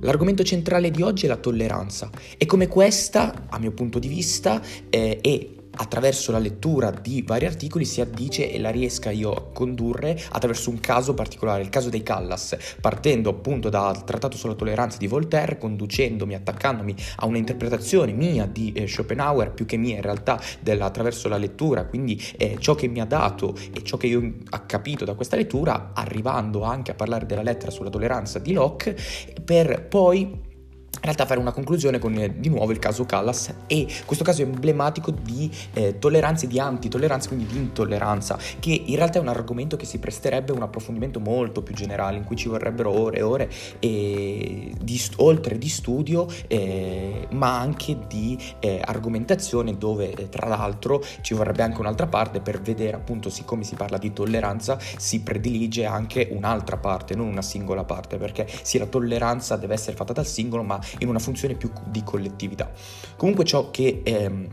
L'argomento centrale di oggi è la tolleranza e come questa, a mio punto di vista, eh, è attraverso la lettura di vari articoli si addice e la riesca io a condurre attraverso un caso particolare, il caso dei Callas, partendo appunto dal Trattato sulla tolleranza di Voltaire, conducendomi, attaccandomi a una interpretazione mia di eh, Schopenhauer, più che mia in realtà della, attraverso la lettura, quindi eh, ciò che mi ha dato e ciò che io ho capito da questa lettura, arrivando anche a parlare della lettera sulla tolleranza di Locke, per poi in realtà fare una conclusione con eh, di nuovo il caso Callas e questo caso emblematico di eh, tolleranza e di antitolleranza, quindi di intolleranza, che in realtà è un argomento che si presterebbe a un approfondimento molto più generale, in cui ci vorrebbero ore e ore, e di, oltre di studio, eh, ma anche di eh, argomentazione, dove eh, tra l'altro ci vorrebbe anche un'altra parte per vedere appunto, siccome si parla di tolleranza, si predilige anche un'altra parte, non una singola parte, perché sì, la tolleranza deve essere fatta dal singolo, ma in una funzione più di collettività. Comunque ciò che... Ehm,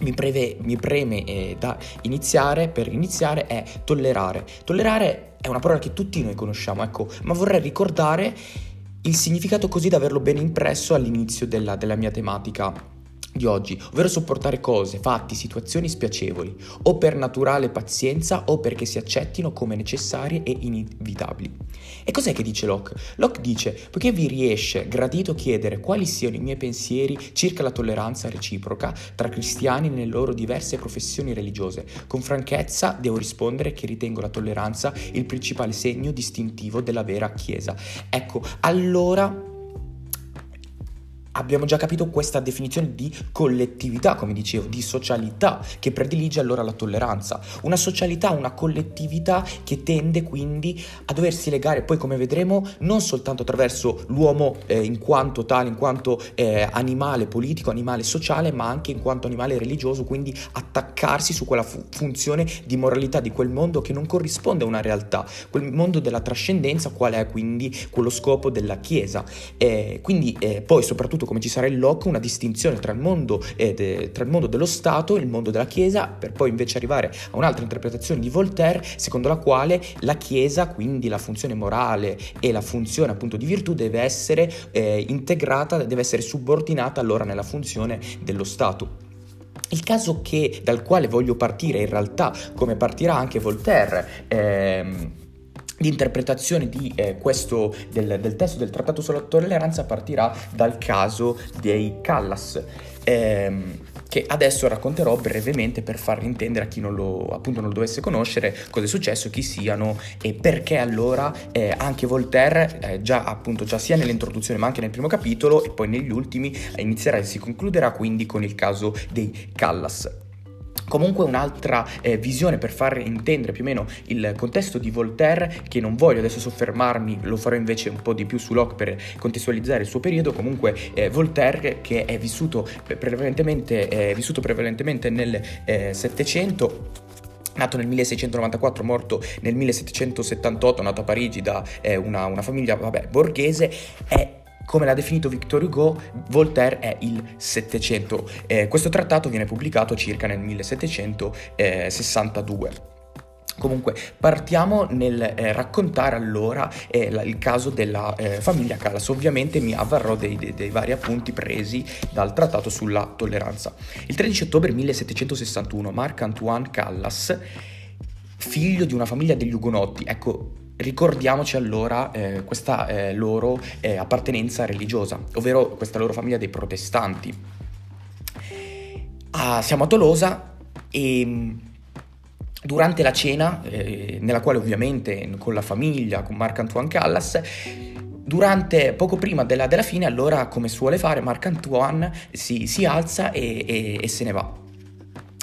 mi, preve, mi, preme eh, da iniziare, per iniziare, è tollerare. Tollerare è una parola che tutti noi conosciamo, ecco, ma vorrei ricordare il significato così da averlo ben impresso all'inizio della, della mia tematica di oggi, ovvero sopportare cose, fatti, situazioni spiacevoli, o per naturale pazienza o perché si accettino come necessarie e inevitabili. E cos'è che dice Locke? Locke dice, poiché vi riesce gradito chiedere quali siano i miei pensieri circa la tolleranza reciproca tra cristiani nelle loro diverse professioni religiose, con franchezza devo rispondere che ritengo la tolleranza il principale segno distintivo della vera Chiesa. Ecco, allora Abbiamo già capito questa definizione di collettività, come dicevo, di socialità, che predilige allora la tolleranza. Una socialità, una collettività che tende quindi a doversi legare, poi come vedremo, non soltanto attraverso l'uomo eh, in quanto tale, in quanto eh, animale politico, animale sociale, ma anche in quanto animale religioso, quindi attaccarsi su quella fu- funzione di moralità di quel mondo che non corrisponde a una realtà, quel mondo della trascendenza, qual è quindi quello scopo della Chiesa. Eh, quindi eh, poi soprattutto appunto come ci sarà il Locke una distinzione tra il, mondo, de, tra il mondo dello Stato e il mondo della Chiesa, per poi invece arrivare a un'altra interpretazione di Voltaire, secondo la quale la Chiesa, quindi la funzione morale e la funzione appunto di virtù, deve essere eh, integrata, deve essere subordinata allora nella funzione dello Stato. Il caso che, dal quale voglio partire, in realtà come partirà anche Voltaire, ehm, L'interpretazione di, eh, questo, del, del, testo del Trattato sulla tolleranza partirà dal caso dei Callas, ehm, che adesso racconterò brevemente per far intendere a chi non lo, appunto non lo dovesse conoscere cosa è successo, chi siano e perché allora eh, anche Voltaire, eh, già, appunto, già sia nell'introduzione ma anche nel primo capitolo e poi negli ultimi, inizierà e si concluderà quindi con il caso dei Callas. Comunque un'altra eh, visione per far intendere più o meno il contesto di Voltaire, che non voglio adesso soffermarmi, lo farò invece un po' di più su Locke per contestualizzare il suo periodo, comunque eh, Voltaire che è vissuto prevalentemente, è vissuto prevalentemente nel eh, Settecento, Nato nel 1694, morto nel 1778, nato a Parigi da eh, una, una, famiglia vabbè, borghese, è come l'ha definito Victor Hugo, Voltaire è il Settecento. Eh, questo trattato viene pubblicato circa nel 1762. Comunque, partiamo nel eh, raccontare allora eh, la, il caso della eh, famiglia Callas. Ovviamente mi avvarrò dei, dei, dei, vari appunti presi dal trattato sulla tolleranza. Il 13 ottobre 1761 Marc-Antoine Callas, figlio di una famiglia degli Ugonotti, ecco, ricordiamoci allora eh, questa eh, loro eh, appartenenza religiosa, ovvero questa loro famiglia dei protestanti. Ah, siamo a Tolosa e mm, durante la cena, eh, nella quale ovviamente con la famiglia, con Marc-Antoine Callas, durante, poco prima della, della, fine, allora come suole fare, Marc-Antoine si, si alza e, e, e se ne va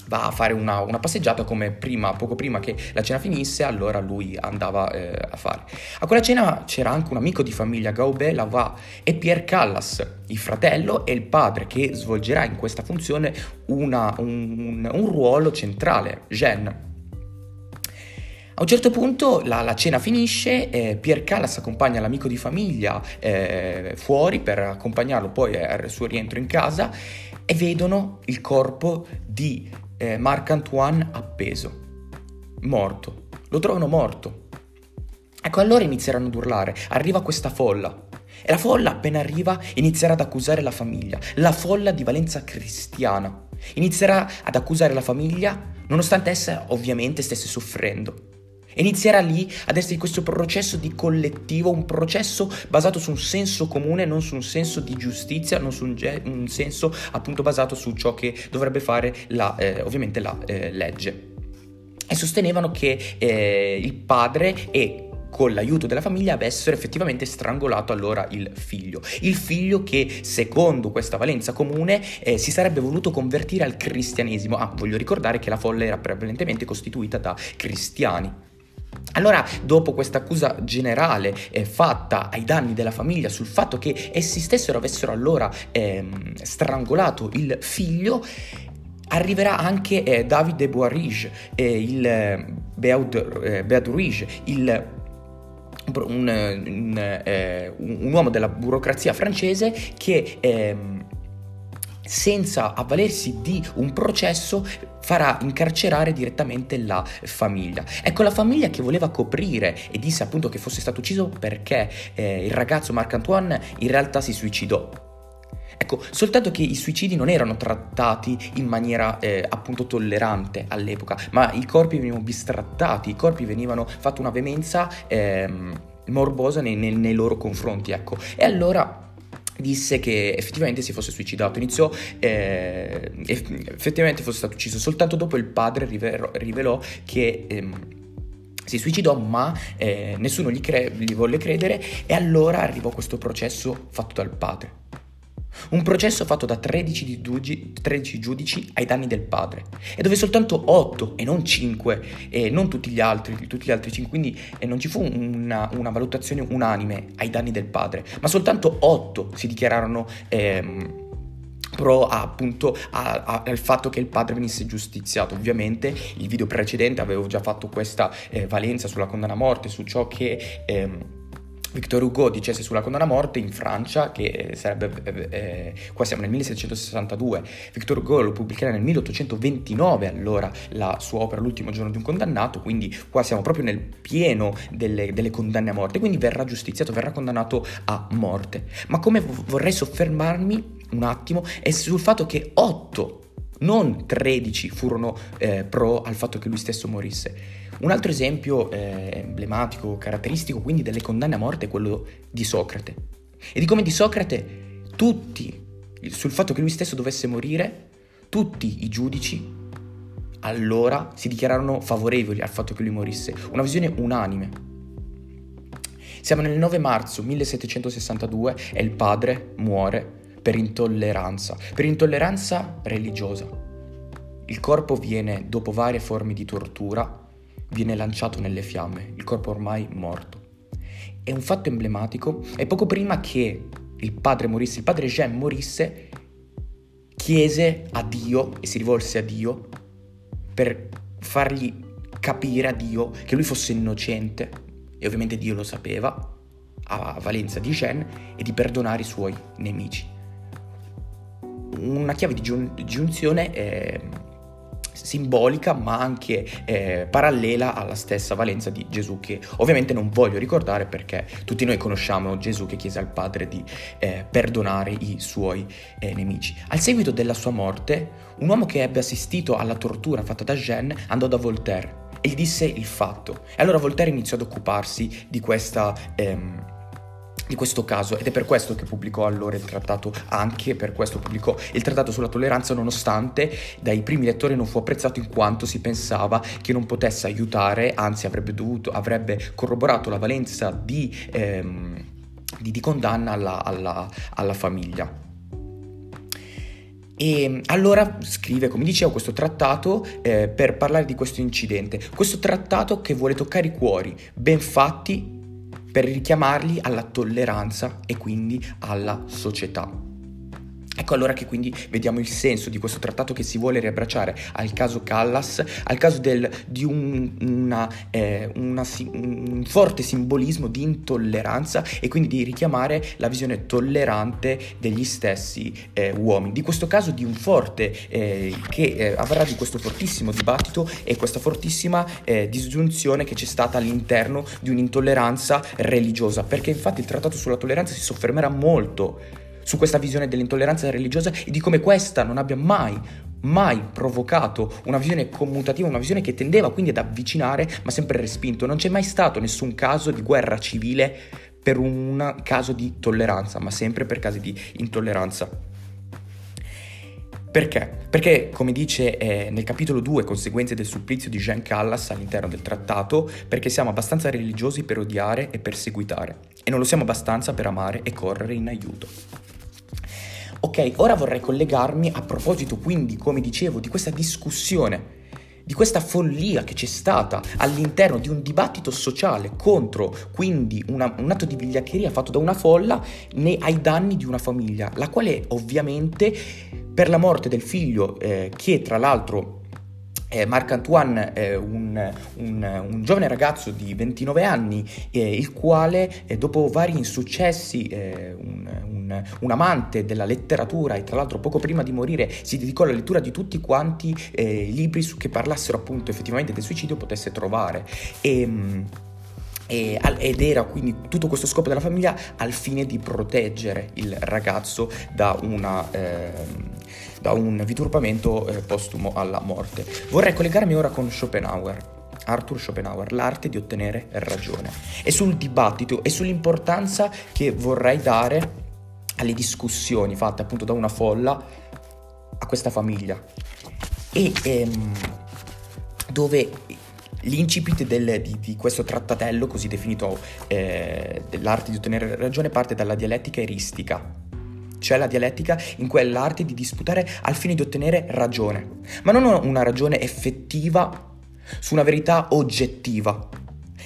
va a fare una, una, passeggiata come prima, poco prima che la cena finisse, allora lui andava eh, a fare. A quella cena c'era anche un amico di famiglia Gaubé Lava e Pierre Callas, il fratello e il padre che svolgerà in questa funzione una, un, un, ruolo centrale, Jeanne. A un certo punto la, la cena finisce, eh, Pierre Callas accompagna l'amico di famiglia eh, fuori per accompagnarlo poi al suo rientro in casa e vedono il corpo di eh, Marc-Antoine appeso, morto. Lo trovano morto. Ecco, allora inizieranno ad urlare. Arriva questa folla. E la folla appena arriva inizierà ad accusare la famiglia, la folla di valenza cristiana. Inizierà ad accusare la famiglia nonostante essa ovviamente stesse soffrendo. Inizierà lì ad essere questo processo di collettivo, un processo basato su un senso comune, non su un senso di giustizia, non su un, ge- un senso appunto basato su ciò che dovrebbe fare la, eh, ovviamente la eh, legge. E sostenevano che eh, il padre e con l'aiuto della famiglia avessero effettivamente strangolato allora il figlio. Il figlio che, secondo questa valenza comune, eh, si sarebbe voluto convertire al cristianesimo. Ah, voglio ricordare che la folla era prevalentemente costituita da cristiani. Allora, dopo questa accusa generale eh, fatta ai danni della famiglia sul fatto che essi stessero avessero allora ehm, strangolato il figlio, arriverà anche eh, David de Boisrige, eh, il eh, Beaud, eh, Beaudrige, il un, un, eh, un, uomo della burocrazia francese che ehm, senza avvalersi di un processo farà incarcerare direttamente la famiglia. Ecco la famiglia che voleva coprire e disse appunto che fosse stato ucciso perché eh, il ragazzo Marc-Antoine in realtà si suicidò. Ecco, soltanto che i suicidi non erano trattati in maniera eh, appunto tollerante all'epoca, ma i corpi venivano bistrattati, i corpi venivano fatta una veemenza ehm, morbosa nei, nei, nei loro confronti, ecco. E allora disse che effettivamente si fosse suicidato. Iniziò, eh, effettivamente fosse stato ucciso. Soltanto dopo il padre rivelò, rivelò che... Ehm, si suicidò ma eh, nessuno gli, cre- gli volle credere e allora arrivò questo processo fatto dal padre. Un processo fatto da 13, giudici, 13 giudici ai danni del padre, e dove soltanto 8 e non 5, e non tutti gli altri, tutti gli altri 5, quindi non ci fu una, una, valutazione unanime ai danni del padre, ma soltanto 8 si dichiararono ehm, pro appunto a, a, al fatto che il padre venisse giustiziato. Ovviamente il video precedente avevo già fatto questa eh, valenza sulla condanna a morte, su ciò che... Ehm, Victor Hugo dicesse sulla condanna a morte in Francia, che sarebbe, eh, eh qua siamo nel 1762, Victor Hugo lo pubblicherà nel 1829, allora la sua opera L'ultimo giorno di un condannato, quindi qua siamo proprio nel pieno delle, delle condanne a morte, quindi verrà giustiziato, verrà condannato a morte. Ma come vorrei soffermarmi un attimo è sul fatto che 8, non 13, furono eh, pro al fatto che lui stesso morisse. Un altro esempio eh, emblematico, caratteristico quindi delle condanne a morte è quello di Socrate. E di come di Socrate tutti, sul fatto che lui stesso dovesse morire, tutti i giudici allora si dichiararono favorevoli al fatto che lui morisse. Una visione unanime. Siamo nel 9 marzo 1762 e il padre muore per intolleranza, per intolleranza religiosa. Il corpo viene, dopo varie forme di tortura, viene lanciato nelle fiamme, il corpo ormai morto. È un fatto emblematico e poco prima che il padre morisse, il padre Jean morisse, chiese a Dio e si rivolse a Dio per fargli capire a Dio che lui fosse innocente e ovviamente Dio lo sapeva a valenza di Jean e di perdonare i suoi nemici. Una chiave di giunzione è simbolica ma anche eh, parallela alla stessa valenza di Gesù che ovviamente non voglio ricordare perché tutti noi conosciamo Gesù che chiese al Padre di eh, perdonare i suoi eh, nemici. Al seguito della sua morte, un uomo che ebbe assistito alla tortura fatta da Jeanne andò da Voltaire e gli disse il fatto. E allora Voltaire iniziò ad occuparsi di questa... Ehm, di questo caso ed è per questo che pubblicò allora il trattato, anche per questo pubblicò il trattato sulla tolleranza nonostante dai primi lettori non fu apprezzato in quanto si pensava che non potesse aiutare, anzi avrebbe dovuto, avrebbe corroborato la valenza di, ehm, di, di condanna alla, alla, alla famiglia. E allora scrive, come dicevo, questo trattato eh, per parlare di questo incidente. Questo trattato che vuole toccare i cuori, ben fatti per richiamarli alla tolleranza e quindi alla società. Ecco allora che quindi vediamo il senso di questo trattato che si vuole riabbracciare al caso Callas, al caso del, di un, una, eh, una, un, forte simbolismo di intolleranza e quindi di richiamare la visione tollerante degli stessi eh, uomini. Di questo caso di un forte eh, che eh, avrà di questo fortissimo dibattito e questa fortissima eh, disgiunzione che c'è stata all'interno di un'intolleranza religiosa, perché infatti il trattato sulla tolleranza si soffermerà molto su questa visione dell'intolleranza religiosa e di come questa non abbia mai mai provocato una visione commutativa, una visione che tendeva quindi ad avvicinare ma sempre respinto. Non c'è mai stato nessun caso di guerra civile per un caso di tolleranza, ma sempre per casi di intolleranza. Perché? Perché, come dice eh, nel capitolo 2, conseguenze del supplizio di Jean Callas all'interno del trattato, perché siamo abbastanza religiosi per odiare e perseguitare, e non lo siamo abbastanza per amare e correre in aiuto. Ok, ora vorrei collegarmi a proposito quindi, come dicevo, di questa discussione, di questa follia che c'è stata all'interno di un dibattito sociale contro quindi una, un atto di vigliaccheria fatto da una folla nei, ai danni di una famiglia, la quale ovviamente per la morte del figlio, eh, che tra l'altro eh, Marc-Antoine, eh, un, un, un, giovane ragazzo di 29 anni, eh, il quale eh, dopo vari insuccessi, eh, un, un, amante della letteratura e tra l'altro poco prima di morire si dedicò alla lettura di tutti quanti eh, i libri su, che parlassero appunto effettivamente del suicidio potesse trovare. E, mm, ed era quindi tutto questo scopo della famiglia al fine di proteggere il ragazzo da una... Eh, da un viturbamento eh, postumo alla morte. Vorrei collegarmi ora con Schopenhauer. Arthur Schopenhauer, l'arte di ottenere ragione, e sul dibattito e sull'importanza che vorrei dare alle discussioni fatte appunto da una folla a questa famiglia. E ehm, dove l'incipit del, di, di, questo trattatello, così definito eh, dell'arte di ottenere ragione, parte dalla dialettica eristica, cioè la dialettica in quell'arte di disputare al fine di ottenere ragione, ma non una ragione effettiva su una verità oggettiva,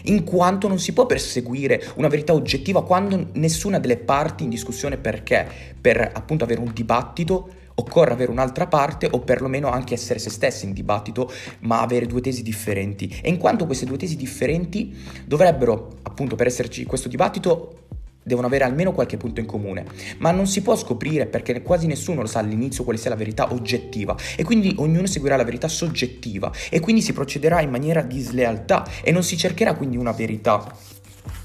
in quanto non si può perseguire una verità oggettiva quando nessuna delle parti in discussione perché per appunto avere un dibattito occorre avere un'altra parte o perlomeno anche essere se stessi in dibattito, ma avere due tesi differenti. E in quanto queste due tesi differenti dovrebbero, appunto, per esserci questo dibattito, devono avere almeno qualche punto in comune, ma non si può scoprire perché quasi nessuno lo sa all'inizio quale sia la verità oggettiva. E quindi ognuno seguirà la verità soggettiva e quindi si procederà in maniera di slealtà e non si cercherà quindi una verità,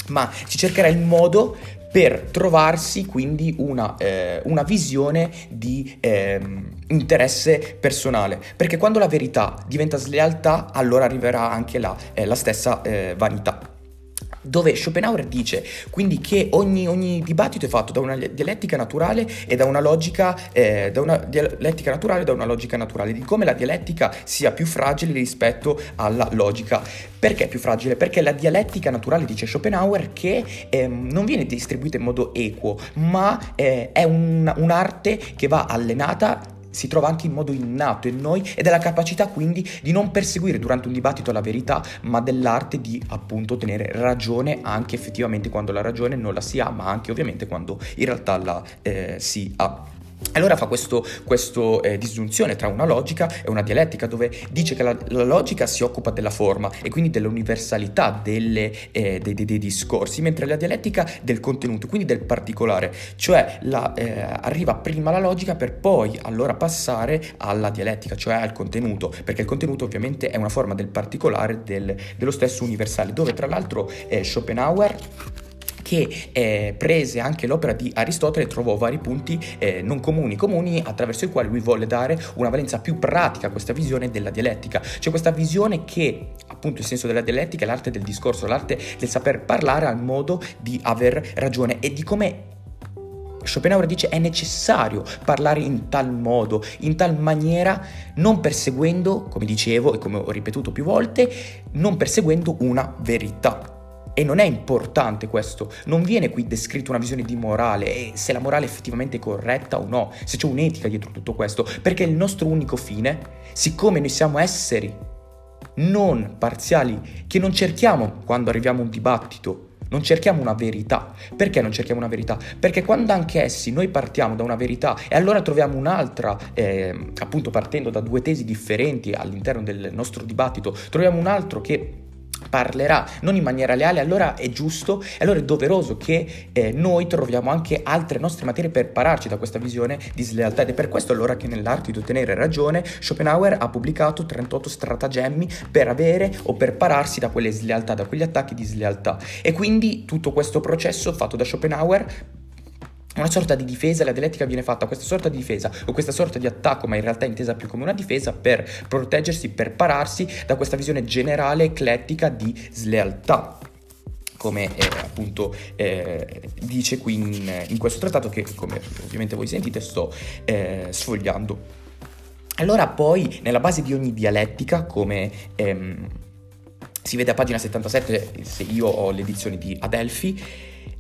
ma si cercherà il modo per trovarsi quindi una, eh, una visione di eh, interesse personale, perché quando la verità diventa slealtà allora arriverà anche la, eh, la stessa eh, vanità dove Schopenhauer dice quindi che ogni, ogni, dibattito è fatto da una dialettica naturale e da una logica, eh, da una dialettica naturale e da una logica naturale, di come la dialettica sia più fragile rispetto alla logica. Perché è più fragile? Perché la dialettica naturale, dice Schopenhauer, che eh, non viene distribuita in modo equo, ma eh, è un, un'arte che va allenata si trova anche in modo innato in noi ed è la capacità quindi di non perseguire durante un dibattito la verità, ma dell'arte di appunto tenere ragione anche effettivamente quando la ragione non la si ha, ma anche ovviamente quando in realtà la eh, si ha. Allora fa questa eh, disgiunzione tra una logica e una dialettica dove dice che la, la logica si occupa della forma e quindi dell'universalità delle, eh, dei, dei, dei, discorsi, mentre la dialettica del contenuto, quindi del particolare, cioè la, eh, arriva prima la logica per poi allora passare alla dialettica, cioè al contenuto, perché il contenuto ovviamente è una forma del particolare del, dello stesso universale, dove tra l'altro eh, Schopenhauer che eh, prese anche l'opera di Aristotele e trovò vari punti eh, non comuni, comuni attraverso i quali lui volle dare una valenza più pratica a questa visione della dialettica, cioè questa visione che appunto il senso della dialettica è l'arte del discorso, l'arte del saper parlare al modo di aver ragione e di come Schopenhauer dice è necessario parlare in tal modo, in tal maniera, non perseguendo, come dicevo e come ho ripetuto più volte, non perseguendo una verità. E non è importante questo, non viene qui descritta una visione di morale e se la morale è effettivamente corretta o no, se c'è un'etica dietro tutto questo, perché il nostro unico fine, siccome noi siamo esseri non parziali, che non cerchiamo quando arriviamo a un dibattito non cerchiamo una verità. Perché non cerchiamo una verità? Perché quando anche essi noi partiamo da una verità e allora troviamo un'altra, eh, appunto partendo da due tesi differenti all'interno del nostro dibattito, troviamo un altro che parlerà non in maniera leale, allora è giusto e allora è doveroso che eh, noi troviamo anche altre nostre materie per pararci da questa visione di slealtà ed è per questo allora che nell'arte di ottenere ragione Schopenhauer ha pubblicato 38 stratagemmi per avere o per pararsi da quelle slealtà, da quegli attacchi di slealtà. E quindi tutto questo processo fatto da Schopenhauer una sorta di difesa, la dialettica viene fatta, questa sorta di difesa o questa sorta di attacco, ma in realtà intesa più come una difesa per proteggersi, per pararsi da questa visione generale eclettica di slealtà come eh, appunto eh, dice qui in, in, questo trattato che come ovviamente voi sentite sto eh, sfogliando. Allora poi nella base di ogni dialettica come ehm, si vede a pagina 77 se io ho le edizioni di Adelphi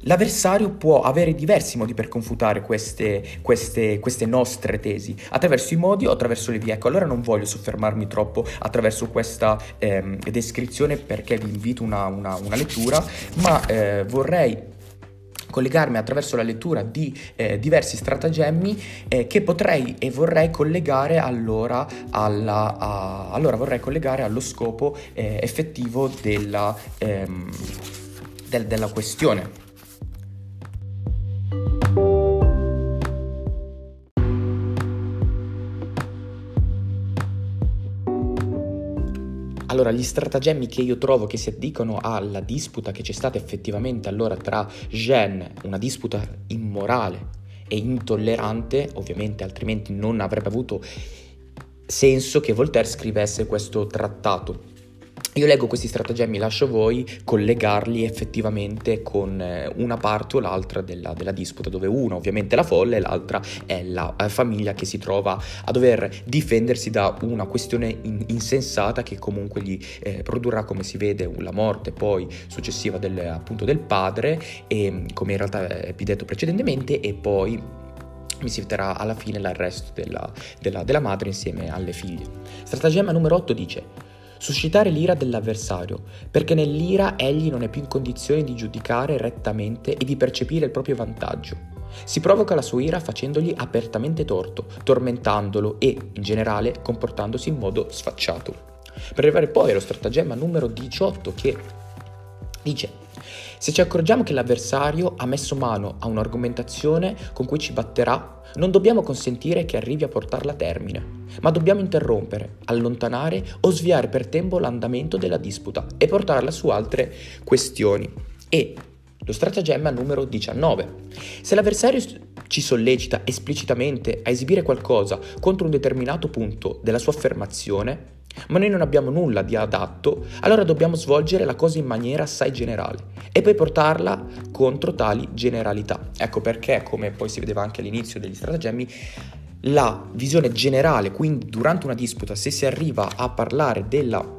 L'avversario può avere diversi modi per confutare queste, queste, queste, nostre tesi, attraverso i modi o attraverso le vie. Ecco, allora non voglio soffermarmi troppo attraverso questa ehm, descrizione perché vi invito una, una, una lettura, ma eh, vorrei collegarmi attraverso la lettura di eh, diversi stratagemmi eh, che potrei e vorrei collegare allora, alla, a, allora vorrei collegare allo scopo eh, effettivo della, ehm, del, della questione. Allora, gli stratagemmi che io trovo che si addicono alla disputa che c'è stata effettivamente allora tra Jeanne, una disputa immorale e intollerante, ovviamente altrimenti non avrebbe avuto senso che Voltaire scrivesse questo trattato. Io leggo questi stratagemmi, lascio voi collegarli effettivamente con eh, una parte o l'altra della, della disputa, dove una ovviamente è la folla e l'altra è la eh, famiglia che si trova a dover difendersi da una questione in, insensata che comunque gli eh, produrrà, come si vede, la morte poi successiva del, appunto del padre, e, come in realtà vi detto precedentemente, e poi mi si vedrà alla fine l'arresto della, della, della madre insieme alle figlie. Stratagemma numero 8 dice suscitare l'ira dell'avversario, perché nell'ira egli non è più in condizione di giudicare rettamente e di percepire il proprio vantaggio. Si provoca la sua ira facendogli apertamente torto, tormentandolo e, in generale, comportandosi in modo sfacciato. Per arrivare poi allo stratagemma numero 18 che dice se ci accorgiamo che l'avversario ha messo mano a un'argomentazione con cui ci batterà, non dobbiamo consentire che arrivi a portarla a termine, ma dobbiamo interrompere, allontanare o sviare per tempo l'andamento della disputa e portarla su altre questioni. E lo stratagemma numero 19. Se l'avversario ci sollecita esplicitamente a esibire qualcosa contro un determinato punto della sua affermazione, ma noi non abbiamo nulla di adatto, allora dobbiamo svolgere la cosa in maniera assai generale e poi portarla contro tali generalità. Ecco perché, come poi si vedeva anche all'inizio degli stratagemmi, la visione generale, quindi durante una disputa, se si arriva a parlare della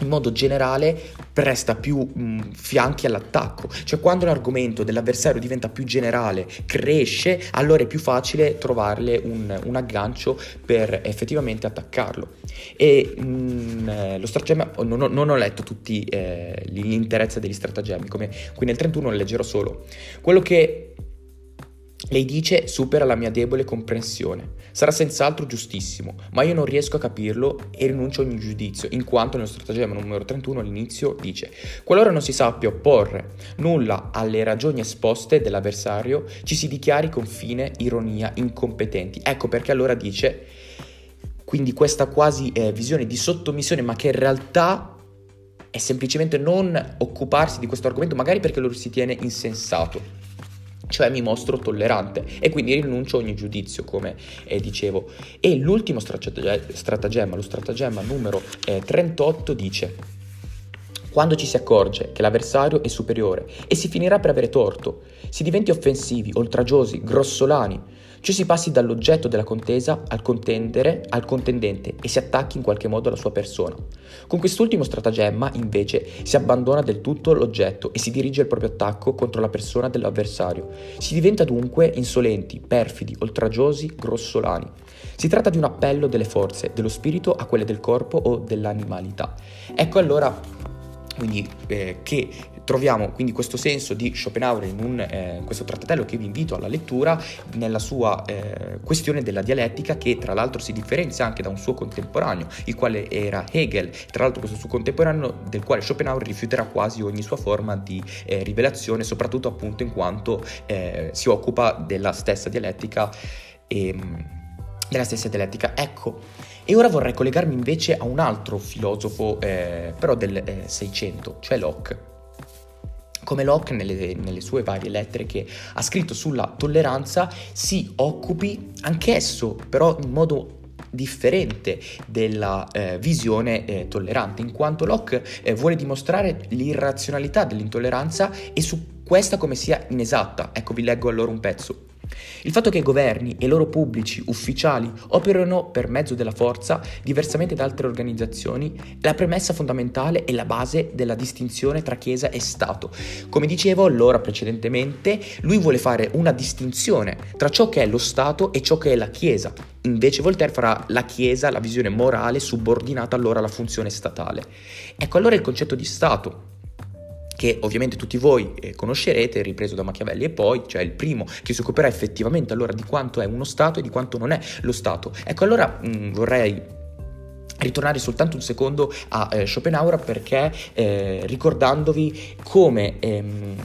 in modo generale presta più mh, fianchi all'attacco. Cioè quando l'argomento dell'avversario diventa più generale, cresce, allora è più facile trovarle un, un aggancio per effettivamente attaccarlo. E mh, lo stratagemma, non, non, ho letto tutti eh, l'interezza degli stratagemmi, come qui nel 31 ne leggerò solo. Quello che lei dice supera la mia debole comprensione. Sarà senz'altro giustissimo, ma io non riesco a capirlo e rinuncio a ogni giudizio, in quanto nel stratagemma numero 31 all'inizio dice qualora non si sappia opporre nulla alle ragioni esposte dell'avversario, ci si dichiari con fine ironia incompetenti. Ecco perché allora dice quindi questa quasi eh, visione di sottomissione, ma che in realtà è semplicemente non occuparsi di questo argomento, magari perché lo si tiene insensato cioè mi mostro tollerante e quindi rinuncio a ogni giudizio, come eh, dicevo. E l'ultimo stratagemma, lo stratagemma numero eh, 38 dice quando ci si accorge che l'avversario è superiore e si finirà per avere torto, si diventi offensivi, oltraggiosi, grossolani, cioè si passi dall'oggetto della contesa al contendere, al contendente e si attacchi in qualche modo alla sua persona. Con quest'ultimo stratagemma, invece, si abbandona del tutto l'oggetto e si dirige il proprio attacco contro la persona dell'avversario. Si diventa dunque insolenti, perfidi, oltraggiosi, grossolani. Si tratta di un appello delle forze, dello spirito a quelle del corpo o dell'animalità. Ecco allora quindi eh, che troviamo quindi questo senso di Schopenhauer in un, eh, questo trattatello che vi invito alla lettura nella sua eh, questione della dialettica che tra l'altro si differenzia anche da un suo contemporaneo il quale era Hegel tra l'altro questo suo contemporaneo del quale Schopenhauer rifiuterà quasi ogni sua forma di eh, rivelazione soprattutto appunto in quanto eh, si occupa della stessa dialettica ehm, della stessa dialettica ecco e ora vorrei collegarmi invece a un altro filosofo, eh, però del eh, 600, cioè Locke. Come Locke nelle, nelle, sue varie lettere che ha scritto sulla tolleranza si occupi anch'esso, però in modo differente della eh, visione eh, tollerante, in quanto Locke eh, vuole dimostrare l'irrazionalità dell'intolleranza e su questa come sia inesatta. Ecco, vi leggo allora un pezzo. Il fatto che i governi e i loro pubblici ufficiali operano per mezzo della forza, diversamente da altre organizzazioni, è la premessa fondamentale e la base della distinzione tra Chiesa e Stato. Come dicevo allora precedentemente, lui vuole fare una distinzione tra ciò che è lo Stato e ciò che è la Chiesa. Invece Voltaire farà la Chiesa, la visione morale, subordinata allora alla funzione statale. Ecco allora il concetto di Stato che ovviamente tutti voi eh, conoscerete, ripreso da Machiavelli e poi, cioè il primo che si occuperà effettivamente allora di quanto è uno Stato e di quanto non è lo Stato. Ecco, allora mh, mm, vorrei ritornare soltanto un secondo a eh, Schopenhauer perché eh, ricordandovi come ehm,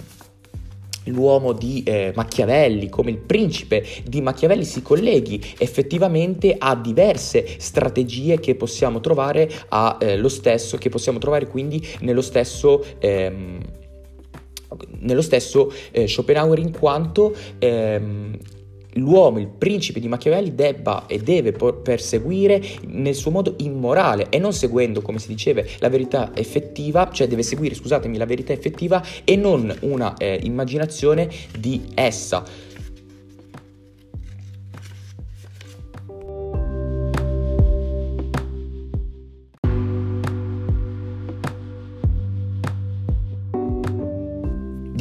l'uomo di eh, Machiavelli, come il principe di Machiavelli si colleghi effettivamente a diverse strategie che possiamo trovare a, eh, lo stesso, che possiamo trovare quindi nello stesso ehm, nello stesso eh, Schopenhauer in quanto ehm, l'uomo, il principe di Machiavelli, debba e deve perseguire nel suo modo immorale e non seguendo, come si diceva, la verità effettiva, cioè deve seguire, scusatemi, la verità effettiva e non una eh, immaginazione di essa.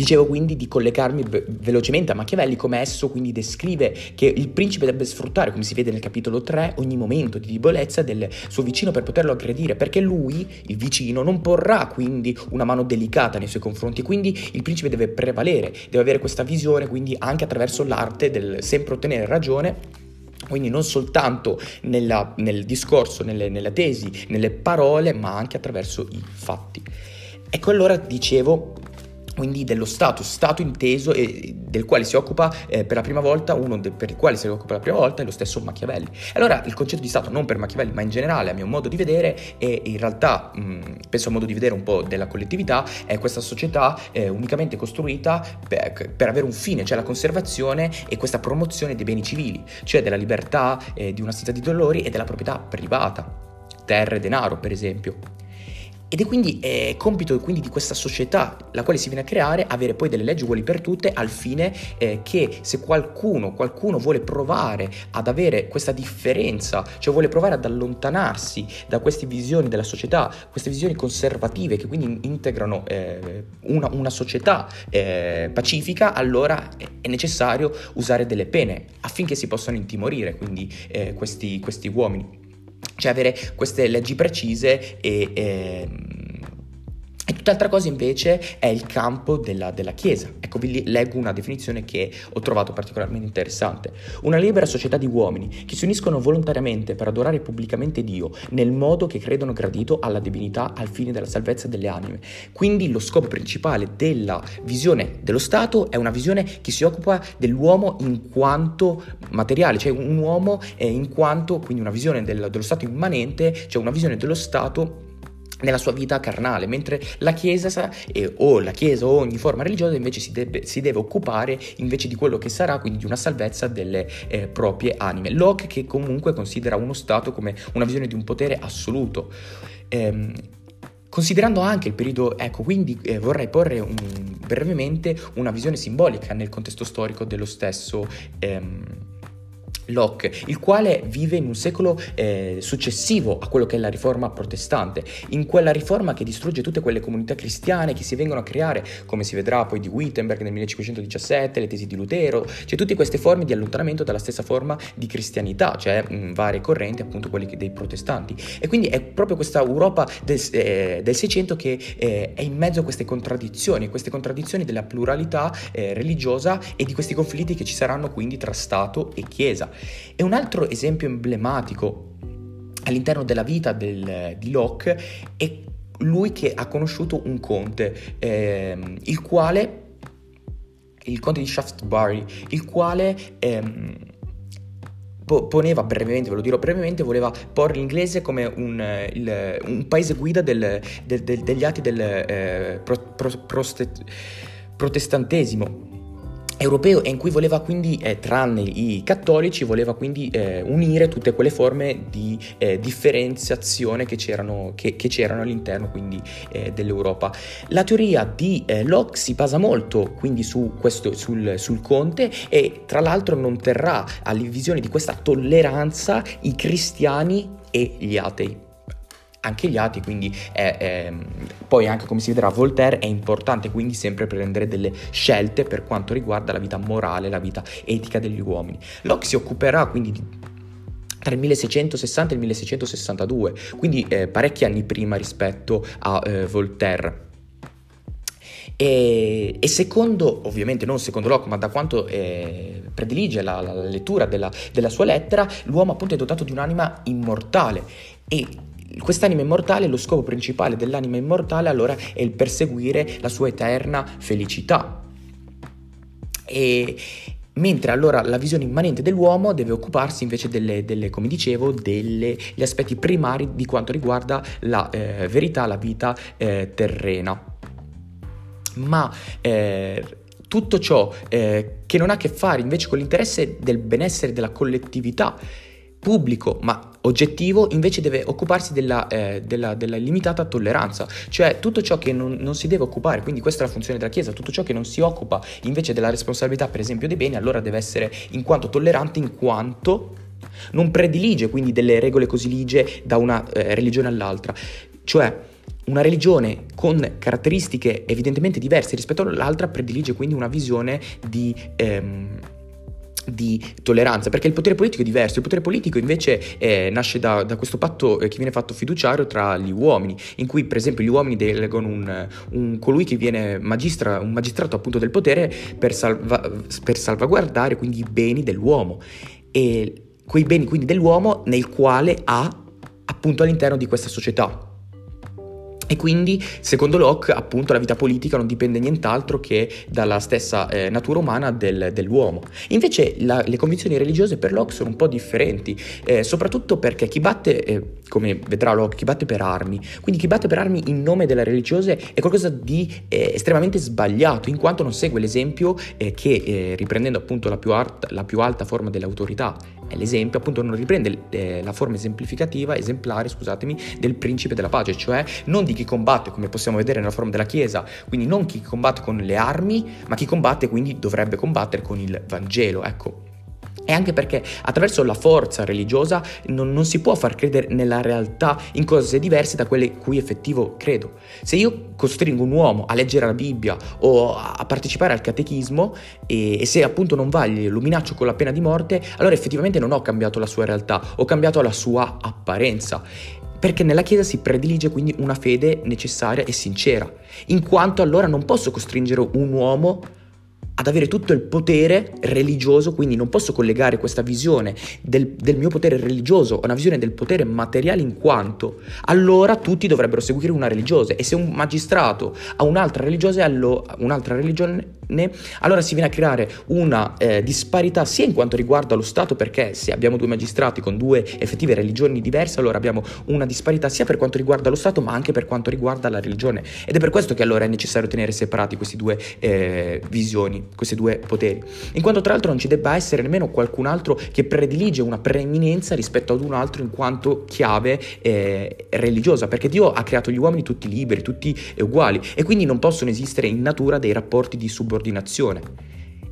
Dicevo quindi di collegarmi be- velocemente a Machiavelli come esso quindi descrive che il principe debba sfruttare, come si vede nel capitolo 3, ogni momento di debolezza del suo vicino per poterlo aggredire, perché lui, il vicino, non porrà quindi una mano delicata nei suoi confronti, quindi il principe deve prevalere, deve avere questa visione quindi anche attraverso l'arte del sempre ottenere ragione quindi non soltanto nella, nel discorso, nelle, nella tesi, nelle parole, ma anche attraverso i fatti. Ecco allora dicevo quindi dello Stato, Stato inteso e del quale si occupa eh, per la prima volta, uno de- per il quale si occupa per la prima volta è lo stesso Machiavelli. Allora il concetto di Stato, non per Machiavelli, ma in generale, a mio modo di vedere, e in realtà mh, penso al modo di vedere un po' della collettività, è questa società eh, unicamente costruita per, per, avere un fine, cioè la conservazione e questa promozione dei beni civili, cioè della libertà, eh, di un'assenza di dolori e della proprietà privata, terra e denaro per esempio. Ed è quindi è compito quindi di questa società, la quale si viene a creare, avere poi delle leggi uguali per tutte, al fine eh, che se qualcuno, qualcuno vuole provare ad avere questa differenza, cioè vuole provare ad allontanarsi da queste visioni della società, queste visioni conservative che quindi integrano eh, una, una, società eh, pacifica, allora è necessario usare delle pene affinché si possano intimorire quindi eh, questi, questi uomini. Cioè avere queste leggi precise e... Eh, e tutt'altra cosa invece è il campo della, della, Chiesa. Ecco, vi leggo una definizione che ho trovato particolarmente interessante. Una libera società di uomini che si uniscono volontariamente per adorare pubblicamente Dio nel modo che credono gradito alla divinità al fine della salvezza delle anime. Quindi lo scopo principale della visione dello Stato è una visione che si occupa dell'uomo in quanto materiale, cioè un uomo in quanto, quindi una visione del, dello Stato immanente, cioè una visione dello Stato nella sua vita carnale, mentre la Chiesa eh, o la Chiesa o ogni forma religiosa invece si deve, si deve, occupare invece di quello che sarà, quindi di una salvezza delle eh, proprie anime. Locke che comunque considera uno Stato come una visione di un potere assoluto. Ehm, Considerando anche il periodo, ecco, quindi eh, vorrei porre un, brevemente una visione simbolica nel contesto storico dello stesso, ehm, Locke, il quale vive in un secolo eh, successivo a quello che è la riforma protestante, in quella riforma che distrugge tutte quelle comunità cristiane che si vengono a creare, come si vedrà poi di Wittenberg nel 1517, le tesi di Lutero, cioè tutte queste forme di allontanamento dalla stessa forma di cristianità, cioè mh, varie correnti, appunto quelli dei protestanti. E quindi è proprio questa Europa del, eh, del 600 che eh, è in mezzo a queste contraddizioni, queste contraddizioni della pluralità eh, religiosa e di questi conflitti che ci saranno quindi tra Stato e Chiesa. E un altro esempio emblematico all'interno della vita del, di Locke è lui che ha conosciuto un conte, ehm, il quale, il conte di Shaftesbury, il quale ehm, poneva brevemente, ve lo dirò brevemente, voleva porre l'inglese come un, il, un paese guida del, del, del, degli atti del eh, pro, pro, proste, protestantesimo europeo e in cui voleva quindi, eh, tranne i cattolici, voleva quindi eh, unire tutte quelle forme di eh, differenziazione che c'erano, che, che c'erano, all'interno quindi eh, dell'Europa. La teoria di eh, Locke si basa molto quindi su questo, sul, sul conte e tra l'altro non terrà alle visioni di questa tolleranza i cristiani e gli atei anche gli atti, quindi è, è, poi anche come si vedrà Voltaire è importante quindi sempre prendere delle scelte per quanto riguarda la vita morale, la vita etica degli uomini. Locke si occuperà quindi di tra il 1660 e il 1662, quindi eh, parecchi anni prima rispetto a eh, Voltaire. E, e, secondo, ovviamente non secondo Locke, ma da quanto eh, predilige la, la lettura della, della, sua lettera, l'uomo appunto è dotato di un'anima immortale e quest'anima immortale, lo scopo principale dell'anima immortale allora è il perseguire la sua eterna felicità. E, Mentre allora la visione immanente dell'uomo deve occuparsi invece delle, delle come dicevo, degli aspetti primari di quanto riguarda la eh, verità, la vita eh, terrena. Ma eh, tutto ciò eh, che non ha a che fare invece con l'interesse del benessere della collettività, pubblico ma oggettivo invece deve occuparsi della, eh, della, della, limitata tolleranza, cioè tutto ciò che non, non, si deve occupare, quindi questa è la funzione della Chiesa, tutto ciò che non si occupa invece della responsabilità per esempio dei beni, allora deve essere in quanto tollerante, in quanto non predilige quindi delle regole così ligie da una eh, religione all'altra, cioè una religione con caratteristiche evidentemente diverse rispetto all'altra predilige quindi una visione di... Ehm, di tolleranza, perché il potere politico è diverso, il potere politico invece eh, nasce da, da, questo patto eh, che viene fatto fiduciario tra gli uomini, in cui per esempio gli uomini delegano un, un colui che viene magistra, un magistrato appunto del potere per, salva, per salvaguardare quindi i beni dell'uomo e quei beni quindi dell'uomo nel quale ha appunto all'interno di questa società. E quindi, secondo Locke, appunto, la vita politica non dipende nient'altro che dalla stessa eh, natura umana del, dell'uomo. Invece la, le convinzioni religiose per Locke sono un po' differenti, eh, soprattutto perché chi batte, eh, come vedrà Locke, chi batte per armi, quindi chi batte per armi in nome della religiose è qualcosa di eh, estremamente sbagliato, in quanto non segue l'esempio eh, che, eh, riprendendo appunto la più, art- la più alta forma dell'autorità, l'esempio, appunto non riprende la forma esemplificativa, esemplare, scusatemi, del principe della pace, cioè non di chi combatte, come possiamo vedere nella forma della Chiesa, quindi non chi combatte con le armi, ma chi combatte quindi dovrebbe combattere con il Vangelo, ecco. E anche perché attraverso la forza religiosa non, non, si può far credere nella realtà in cose diverse da quelle cui effettivo credo. Se io costringo un uomo a leggere la Bibbia o a partecipare al catechismo e, e se appunto non va, lo minaccio con la pena di morte, allora effettivamente non ho cambiato la sua realtà, ho cambiato la sua apparenza perché nella Chiesa si predilige quindi una fede necessaria e sincera, in quanto allora non posso costringere un uomo ad avere tutto il potere religioso, quindi non posso collegare questa visione del, del, mio potere religioso a una visione del potere materiale in quanto allora tutti dovrebbero seguire una religiosa e se un magistrato ha un'altra religiosa, allo, un'altra religione, allora si viene a creare una eh, disparità sia in quanto riguarda lo Stato perché se abbiamo due magistrati con due effettive religioni diverse allora abbiamo una disparità sia per quanto riguarda lo Stato ma anche per quanto riguarda la religione ed è per questo che allora è necessario tenere separati questi due eh, visioni questi due poteri, in quanto tra l'altro non ci debba essere nemmeno qualcun altro che predilige una preeminenza rispetto ad un altro in quanto chiave eh, religiosa, perché Dio ha creato gli uomini tutti liberi, tutti uguali e quindi non possono esistere in natura dei rapporti di subordinazione.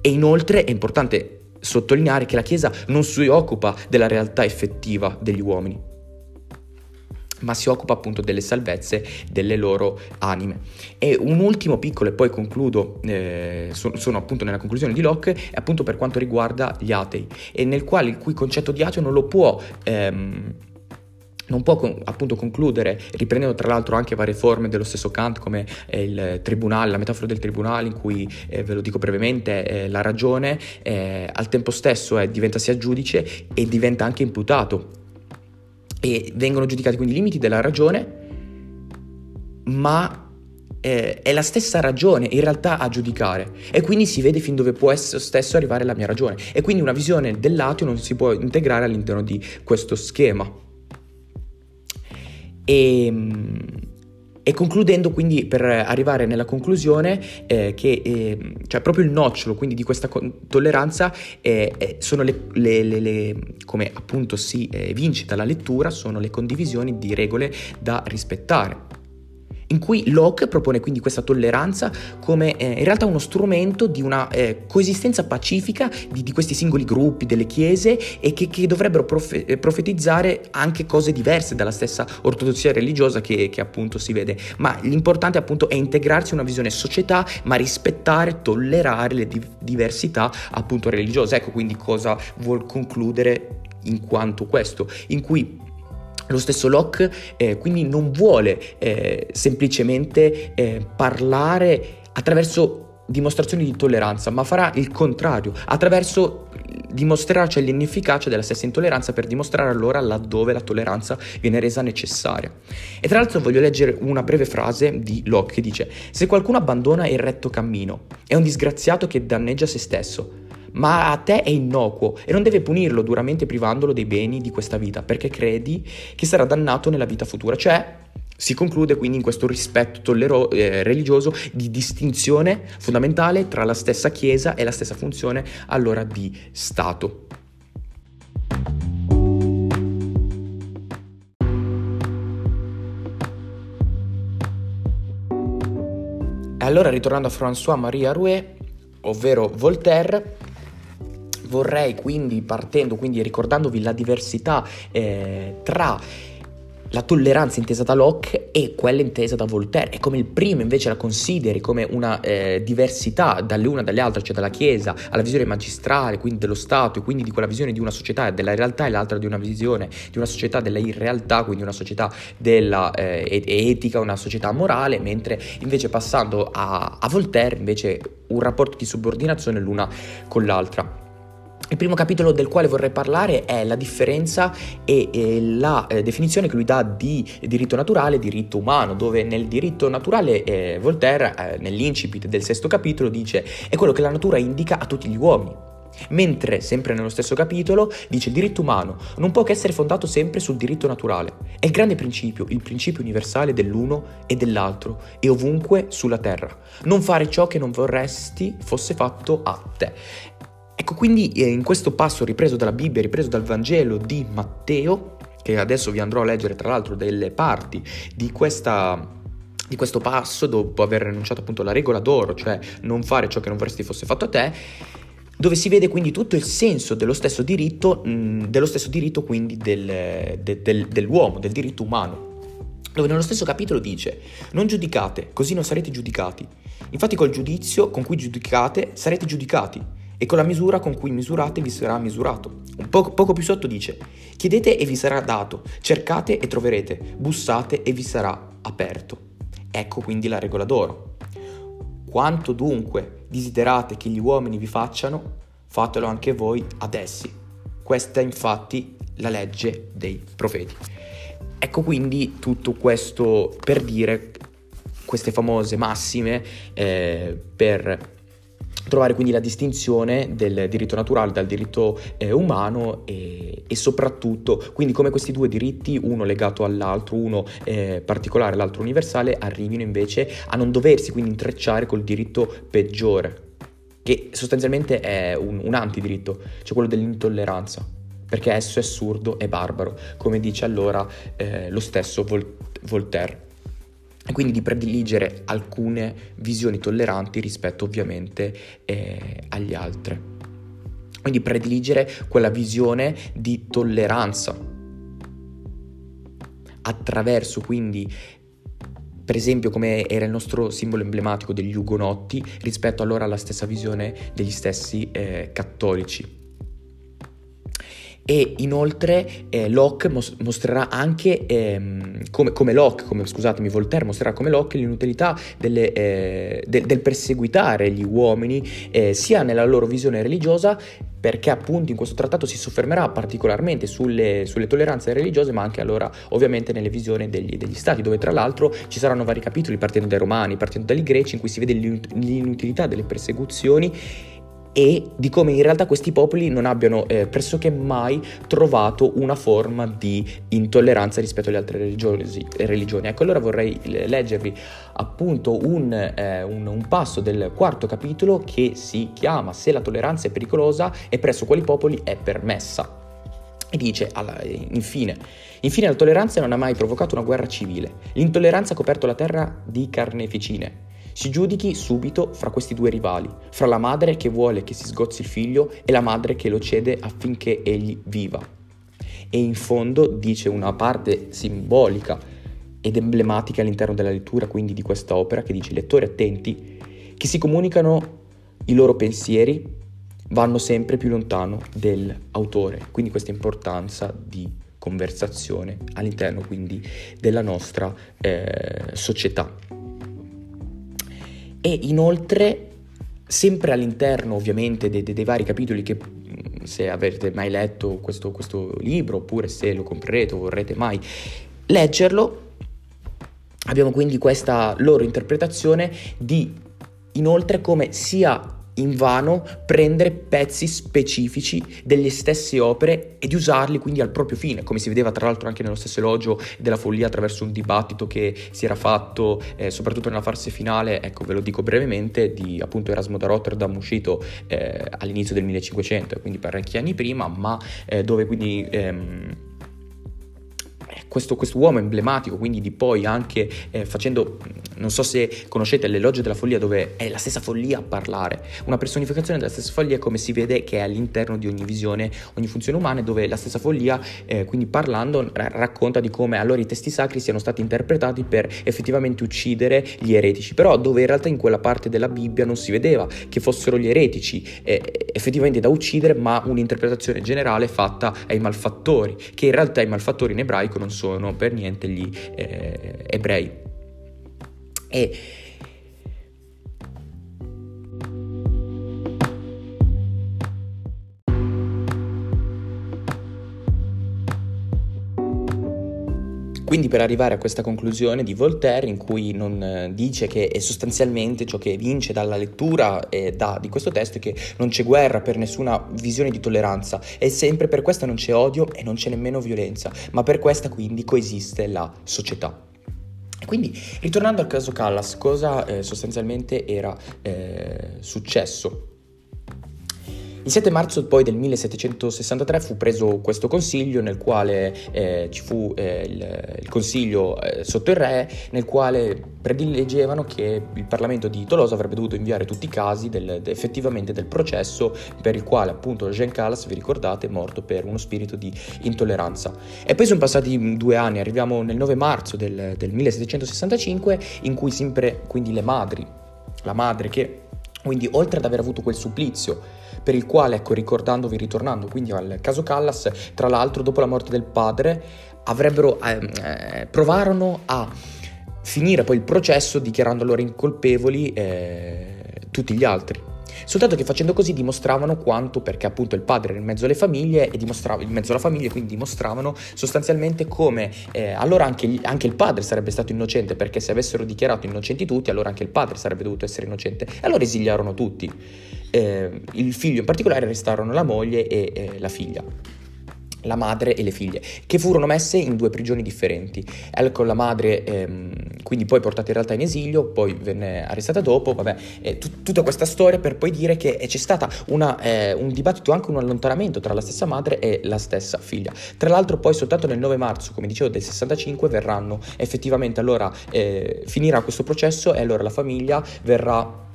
E inoltre è importante sottolineare che la Chiesa non si occupa della realtà effettiva degli uomini, ma si occupa appunto delle salvezze delle loro anime. E un ultimo piccolo, e poi concludo, eh, sono, sono, appunto nella conclusione di Locke, è appunto per quanto riguarda gli atei, e nel quale il cui concetto di ateo non lo può... Ehm, non può appunto concludere, riprendendo tra l'altro anche varie forme dello stesso Kant come eh, il tribunale, la metafora del tribunale in cui, eh, ve lo dico brevemente, eh, la ragione eh, al tempo stesso eh, diventa sia giudice e diventa anche imputato. E vengono giudicati quindi i limiti della ragione, ma eh, è la stessa ragione in realtà a giudicare. E quindi si vede fin dove può esso stesso arrivare la mia ragione. E quindi una visione dell'ateo non si può integrare all'interno di questo schema. E, ehm, e concludendo quindi per arrivare nella conclusione eh, che eh, cioè proprio il nocciolo quindi di questa tolleranza eh, eh, sono le, le, le, le, come appunto si eh, evince dalla lettura sono le condivisioni di regole da rispettare in cui Locke propone quindi questa tolleranza come eh, in realtà uno strumento di una eh, coesistenza pacifica di, di, questi singoli gruppi, delle chiese e che, che dovrebbero profe- eh, profetizzare anche cose diverse dalla stessa ortodossia religiosa che, che, appunto si vede. Ma l'importante appunto è integrarsi in una visione società, ma rispettare, tollerare le di- diversità appunto religiose. Ecco quindi cosa vuol concludere in quanto questo, in cui lo stesso Locke eh, quindi non vuole eh, semplicemente eh, parlare attraverso dimostrazioni di tolleranza, ma farà il contrario, attraverso dimostrarci l'inefficacia della stessa intolleranza per dimostrare allora laddove la tolleranza viene resa necessaria. E tra l'altro voglio leggere una breve frase di Locke che dice: Se qualcuno abbandona il retto cammino, è un disgraziato che danneggia se stesso ma a te è innocuo e non deve punirlo duramente privandolo dei beni di questa vita, perché credi che sarà dannato nella vita futura. Cioè, si conclude quindi in questo rispetto tollero- eh, religioso di distinzione fondamentale tra la stessa Chiesa e la stessa funzione allora di Stato. Allora, ritornando a François-Marie Arouet, ovvero Voltaire, vorrei quindi, partendo, quindi ricordandovi la diversità eh, tra la tolleranza intesa da Locke e quella intesa da Voltaire e come il primo invece la consideri come una eh, diversità dalle una dalle altre, cioè dalla Chiesa alla visione magistrale, quindi dello Stato e quindi di quella visione di una società della realtà e l'altra di una visione di una società della irrealtà, quindi una società della eh, etica, una società morale, mentre invece passando a, a Voltaire invece un rapporto di subordinazione l'una con l'altra. Il primo capitolo del quale vorrei parlare è la differenza e, e la eh, definizione che lui dà di diritto naturale e diritto umano, dove nel diritto naturale eh, Voltaire, eh, nell'incipit del sesto capitolo, dice è quello che la natura indica a tutti gli uomini. Mentre, sempre nello stesso capitolo, dice il diritto umano non può che essere fondato sempre sul diritto naturale. È il grande principio, il principio universale dell'uno e dell'altro, e ovunque sulla terra. Non fare ciò che non vorresti fosse fatto a te. Ecco, quindi eh, in questo passo ripreso dalla Bibbia, ripreso dal Vangelo di Matteo, che adesso vi andrò a leggere tra l'altro delle parti di questa di questo passo, dopo aver enunciato appunto la regola d'oro, cioè non fare ciò che non vorresti fosse fatto a te, dove si vede quindi tutto il senso dello stesso diritto, mh, dello stesso diritto quindi del, de, del, dell'uomo, del diritto umano. Dove nello stesso capitolo dice, non giudicate, così non sarete giudicati. Infatti col giudizio con cui giudicate sarete giudicati e con la misura con cui misurate vi sarà misurato. Un po- poco più sotto dice, chiedete e vi sarà dato, cercate e troverete, bussate e vi sarà aperto. Ecco quindi la regola d'oro. Quanto dunque desiderate che gli uomini vi facciano, fatelo anche voi ad essi. Questa è infatti la legge dei profeti. Ecco quindi tutto questo per dire queste famose massime eh, per trovare quindi la distinzione del diritto naturale dal diritto eh, umano e, e, soprattutto quindi come questi due diritti, uno legato all'altro, uno eh, particolare, l'altro universale, arrivino invece a non doversi quindi intrecciare col diritto peggiore, che sostanzialmente è un, un antidiritto, cioè quello dell'intolleranza, perché esso è assurdo e barbaro, come dice allora eh, lo stesso Vol- Voltaire quindi di prediligere alcune visioni tolleranti rispetto ovviamente eh, agli altri. Quindi prediligere quella visione di tolleranza attraverso quindi per esempio come era il nostro simbolo emblematico degli ugonotti rispetto allora alla stessa visione degli stessi eh, cattolici e inoltre eh, Locke mos- mostrerà anche ehm, come, come, Locke, come scusatemi, Voltaire mostrerà come Locke l'inutilità delle, eh, de- del perseguitare gli uomini eh, sia nella loro visione religiosa perché appunto in questo trattato si soffermerà particolarmente sulle, sulle tolleranze religiose, ma anche allora ovviamente nelle visioni degli, degli, stati, dove tra l'altro ci saranno vari capitoli partendo dai romani, partendo dai greci, in cui si vede l'inutilità delle persecuzioni e di come in realtà questi popoli non abbiano eh, pressoché mai trovato una forma di intolleranza rispetto alle altre religioni. religioni. Ecco, allora vorrei leggervi appunto un, eh, un, un, passo del quarto capitolo che si chiama Se la tolleranza è pericolosa e presso quali popoli è permessa. E dice, alla, infine, infine la tolleranza non ha mai provocato una guerra civile. L'intolleranza ha coperto la terra di carneficine. Si giudichi subito fra questi due rivali, fra la madre che vuole che si sgozzi il figlio e la madre che lo cede affinché egli viva. E in fondo dice una parte simbolica ed emblematica all'interno della lettura quindi di questa opera che dice lettori attenti che si comunicano i loro pensieri vanno sempre più lontano dell'autore, quindi questa importanza di conversazione all'interno quindi della nostra eh, società. E inoltre, sempre all'interno ovviamente dei, dei, dei vari capitoli che mm, se avete mai letto questo, questo libro oppure se lo comprerete o vorrete mai leggerlo, abbiamo quindi questa loro interpretazione di inoltre come sia invano prendere pezzi specifici delle stesse opere e di usarli quindi al proprio fine, come si vedeva tra l'altro anche nello stesso elogio della follia attraverso un dibattito che si era fatto eh, soprattutto nella fase finale, ecco ve lo dico brevemente, di appunto Erasmo da Rotterdam uscito eh, all'inizio del 1500, quindi parecchi anni prima, ma eh, dove quindi... Ehm, questo, questo, uomo emblematico, quindi di poi anche eh, facendo, non so se conoscete l'elogio della follia dove è la stessa follia a parlare, una personificazione della stessa follia come si vede che è all'interno di ogni visione, ogni funzione umana, dove la stessa follia, eh, quindi parlando, ra- racconta di come allora i testi sacri siano stati interpretati per effettivamente uccidere gli eretici, però dove in realtà in quella parte della Bibbia non si vedeva che fossero gli eretici eh, effettivamente da uccidere, ma un'interpretazione generale fatta ai malfattori, che in realtà i malfattori in ebraico non sono sono per niente gli eh, ebrei. E Quindi per arrivare a questa conclusione di Voltaire in cui non eh, dice che è sostanzialmente ciò che vince dalla lettura e da, di questo testo è che non c'è guerra per nessuna visione di tolleranza e sempre per questa non c'è odio e non c'è nemmeno violenza, ma per questa quindi coesiste la società. Quindi, ritornando al caso Callas, cosa eh, sostanzialmente era eh, successo? Il 7 marzo poi del 1763 fu preso questo consiglio nel quale eh, ci fu eh, il, il, consiglio eh, sotto il re nel quale predileggevano che il Parlamento di Tolosa avrebbe dovuto inviare tutti i casi del, de, effettivamente del processo per il quale appunto Jean Callas, vi ricordate, è morto per uno spirito di intolleranza. E poi sono passati due anni, arriviamo nel 9 marzo del, del 1765 in cui sempre quindi le madri, la madre che quindi oltre ad aver avuto quel supplizio per il quale, ecco, ricordandovi, ritornando quindi al caso Callas, tra l'altro dopo la morte del padre, avrebbero, ehm, eh, provarono a finire poi il processo dichiarando loro incolpevoli eh, tutti gli altri. Soltanto che facendo così dimostravano quanto, perché appunto il padre era in mezzo alle famiglie e dimostrava in mezzo alla famiglia, quindi dimostravano sostanzialmente come eh, allora anche, anche, il padre sarebbe stato innocente, perché se avessero dichiarato innocenti tutti, allora anche il padre sarebbe dovuto essere innocente. E allora esiliarono tutti. Eh, il figlio in particolare restarono la moglie e eh, la figlia la madre e le figlie, che furono messe in due prigioni differenti. Ecco, la madre, ehm, quindi poi portata in realtà in esilio, poi venne arrestata dopo, vabbè, eh, t- tutta questa storia per poi dire che c'è stato eh, un dibattito, anche un allontanamento tra la stessa madre e la stessa figlia. Tra l'altro poi soltanto nel 9 marzo, come dicevo, del 65 verranno effettivamente, allora eh, finirà questo processo e allora la famiglia verrà,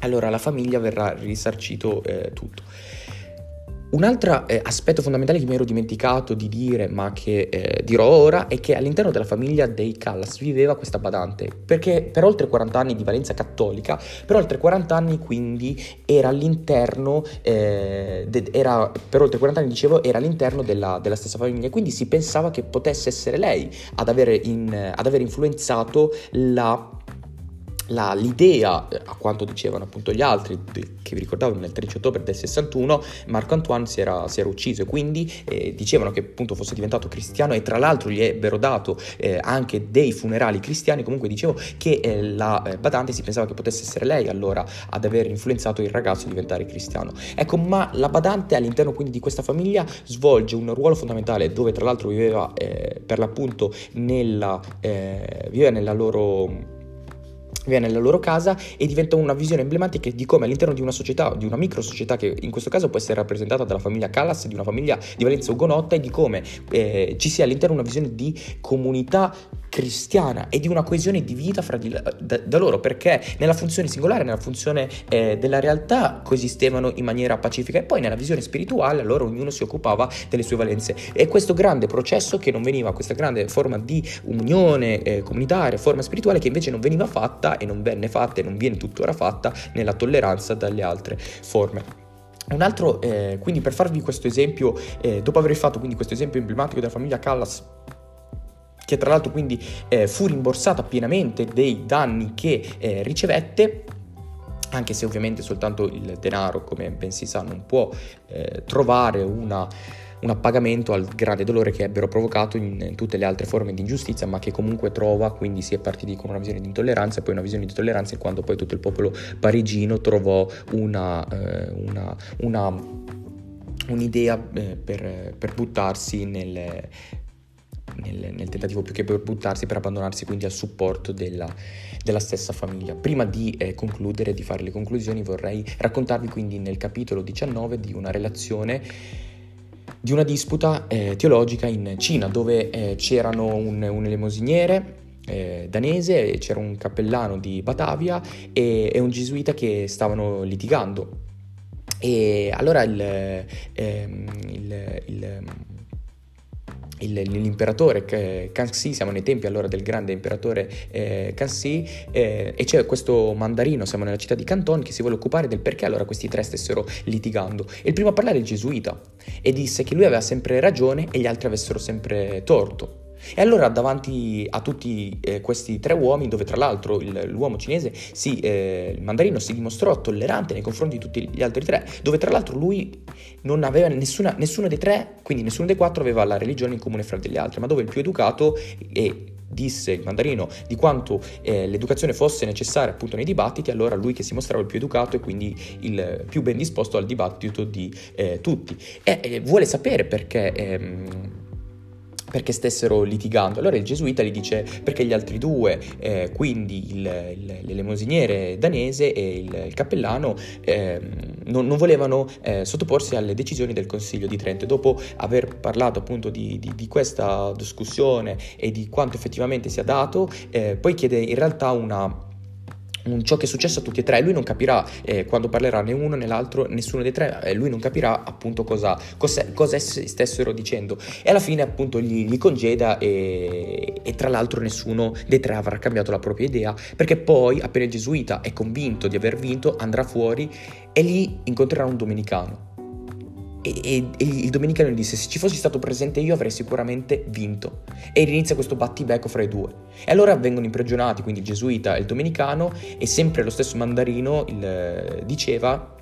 allora la famiglia verrà risarcito eh, tutto. Un altro eh, aspetto fondamentale che mi ero dimenticato di dire, ma che eh, dirò ora, è che all'interno della famiglia dei Callas viveva questa badante, perché per oltre 40 anni di valenza cattolica, per oltre 40 anni quindi era all'interno, eh, de- era, per oltre 40 anni dicevo, era all'interno della, della, stessa famiglia, quindi si pensava che potesse essere lei ad aver, in, ad aver influenzato la la, l'idea, eh, a quanto dicevano appunto gli altri, che vi ricordavo nel 13 ottobre del 61, Marco Antoine si era, si era ucciso e quindi eh, dicevano che appunto fosse diventato cristiano e tra l'altro gli ebbero dato eh, anche dei funerali cristiani, comunque dicevo che eh, la eh, badante si pensava che potesse essere lei allora ad aver influenzato il ragazzo a diventare cristiano. Ecco, ma la badante all'interno quindi di questa famiglia svolge un ruolo fondamentale dove tra l'altro viveva eh, per l'appunto nella, viveva nella loro viene nella loro casa e diventa una visione emblematica di come all'interno di una società, di una micro società che in questo caso può essere rappresentata dalla famiglia Callas, di una famiglia di valenza ugonotta e di come eh, ci sia all'interno una visione di comunità cristiana e di una coesione di vita fra di da, da loro, perché nella funzione singolare, nella funzione eh, della realtà coesistevano in maniera pacifica e poi nella visione spirituale allora ognuno si occupava delle sue valenze. E questo grande processo che non veniva, questa grande forma di unione eh, comunitaria, forma spirituale che invece non veniva fatta e non venne fatta e non viene tuttora fatta nella tolleranza dalle altre forme. Un altro, eh, quindi per farvi questo esempio, eh, dopo aver fatto quindi questo esempio emblematico della famiglia Callas che tra l'altro quindi eh, fu rimborsata pienamente dei danni che eh, ricevette anche se ovviamente soltanto il denaro, come ben si sa, non può eh, trovare una, un appagamento al grande dolore che ebbero provocato in, in, tutte le altre forme di ingiustizia, ma che comunque trova, quindi si è partiti con una visione di intolleranza e poi una visione di tolleranza quando poi tutto il popolo parigino trovò una, eh, una, una un'idea eh, per, per, buttarsi nel, nel, nel, tentativo più che per buttarsi, per abbandonarsi quindi al supporto della, della stessa famiglia. Prima di eh, concludere, di fare le conclusioni, vorrei raccontarvi quindi nel capitolo 19 di una relazione di una disputa eh, teologica in Cina dove eh, c'erano un, un elemosiniere eh, danese, c'era un cappellano di Batavia e, e, un gesuita che stavano litigando. E allora il, ehm, il, il l'imperatore Kanxi, siamo nei tempi allora del grande imperatore eh, Kanxi, eh, e c'è questo mandarino, siamo nella città di Canton, che si vuole occupare del perché allora questi tre stessero litigando. E il primo a parlare è il gesuita, e disse che lui aveva sempre ragione e gli altri avessero sempre torto. E allora davanti a tutti eh, questi tre uomini, dove tra l'altro il, l'uomo cinese, si, eh, il mandarino, si dimostrò tollerante nei confronti di tutti gli altri tre, dove tra l'altro lui non aveva nessuna, nessuno dei tre, quindi nessuno dei quattro aveva la religione in comune fra degli altri, ma dove il più educato e disse il mandarino di quanto eh, l'educazione fosse necessaria appunto nei dibattiti, allora lui che si mostrava il più educato e quindi il più ben disposto al dibattito di eh, tutti. E vuole sapere perché... Ehm, perché stessero litigando. Allora il gesuita gli dice perché gli altri due, eh, quindi il, il, l'elemosiniere danese e il, il cappellano, eh, non, non, volevano eh, sottoporsi alle decisioni del Consiglio di Trento. Dopo aver parlato appunto di, di, di questa discussione e di quanto effettivamente sia dato, eh, poi chiede in realtà una un, ciò che è successo a tutti e tre, lui non capirà eh, quando parlerà né uno né l'altro, nessuno dei tre, eh, lui non capirà appunto cosa, cosa, cosa stessero dicendo. E alla fine appunto gli, gli congeda e, e, tra l'altro nessuno dei tre avrà cambiato la propria idea perché poi appena il gesuita è convinto di aver vinto andrà fuori e lì incontrerà un domenicano e, e, e, il domenicano gli disse: Se ci fossi stato presente io avrei sicuramente vinto. E inizia questo battibecco fra i due. E allora vengono imprigionati, quindi il gesuita e il domenicano, e sempre lo stesso mandarino il, diceva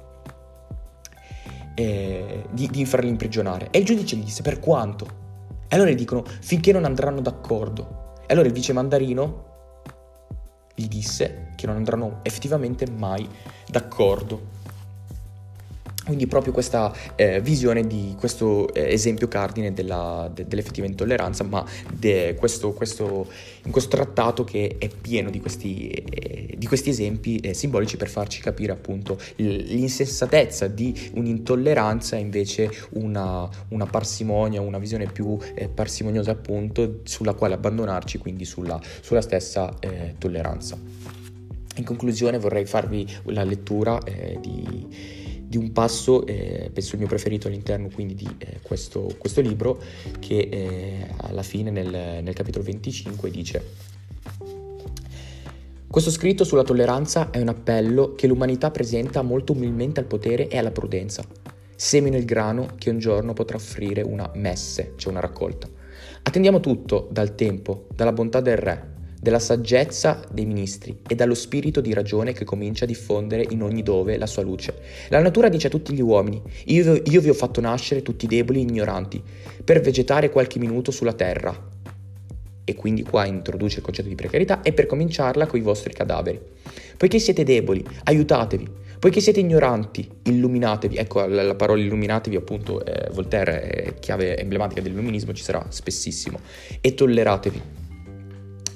eh, di, di farli imprigionare. E il giudice gli disse: Per quanto? E allora gli dicono: Finché non andranno d'accordo. E allora il vice mandarino gli disse che non andranno effettivamente mai d'accordo. Quindi proprio questa eh, visione di questo eh, esempio cardine della, de, dell'effettiva intolleranza, ma questo, questo, in questo trattato che è pieno di questi, eh, di questi esempi eh, simbolici per farci capire appunto l'insensatezza di un'intolleranza e invece una, una, parsimonia, una visione più eh, parsimoniosa appunto sulla quale abbandonarci, quindi sulla, sulla stessa eh, tolleranza. In conclusione vorrei farvi la lettura di di un passo, eh, penso il mio preferito all'interno quindi di eh, questo, questo, libro, che eh, alla fine nel, nel capitolo 25 dice questo scritto sulla tolleranza è un appello che l'umanità presenta molto umilmente al potere e alla prudenza. Semino il grano che un giorno potrà offrire una messe, cioè una raccolta. Attendiamo tutto dal tempo, dalla bontà del re, della saggezza dei ministri e dallo spirito di ragione che comincia a diffondere in ogni dove la sua luce. La natura dice a tutti gli uomini, io, io vi ho fatto nascere tutti deboli e ignoranti, per vegetare qualche minuto sulla terra. E quindi qua introduce il concetto di precarietà e per cominciarla con i vostri cadaveri. Poiché siete deboli, aiutatevi. Poiché siete ignoranti, illuminatevi. Ecco, la, la parola illuminatevi, appunto, eh, Voltaire è chiave emblematica dell'illuminismo, ci sarà spessissimo. E tolleratevi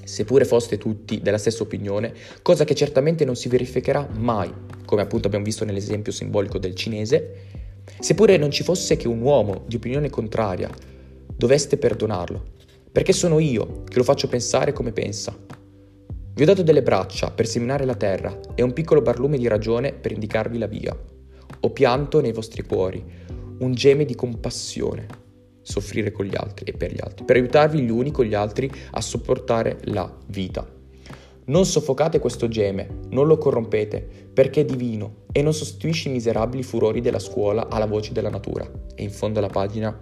seppure foste tutti della stessa opinione, cosa che certamente non si verificherà mai, come appunto abbiamo visto nell'esempio simbolico del cinese, seppure non ci fosse che un uomo di opinione contraria, doveste perdonarlo, perché sono io che lo faccio pensare come pensa. Vi ho dato delle braccia per seminare la terra e un piccolo barlume di ragione per indicarvi la via. Ho pianto nei vostri cuori un geme di compassione soffrire con gli altri e per gli altri, per aiutarvi gli uni con gli altri a sopportare la vita. Non soffocate questo geme, non lo corrompete, perché è divino e non sostituisce i miserabili furori della scuola alla voce della natura. E in fondo alla pagina,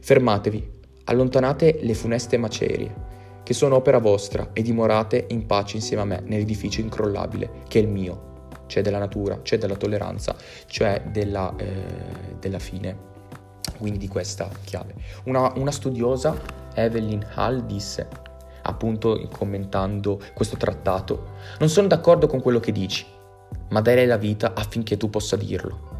fermatevi, allontanate le funeste macerie, che sono opera vostra, e dimorate in pace insieme a me nell'edificio incrollabile che è il mio, cioè della natura, cioè della tolleranza, cioè della, eh, della fine quindi di questa chiave. Una, una studiosa, Evelyn Hall, disse, appunto commentando questo trattato, non sono d'accordo con quello che dici, ma darei la vita affinché tu possa dirlo.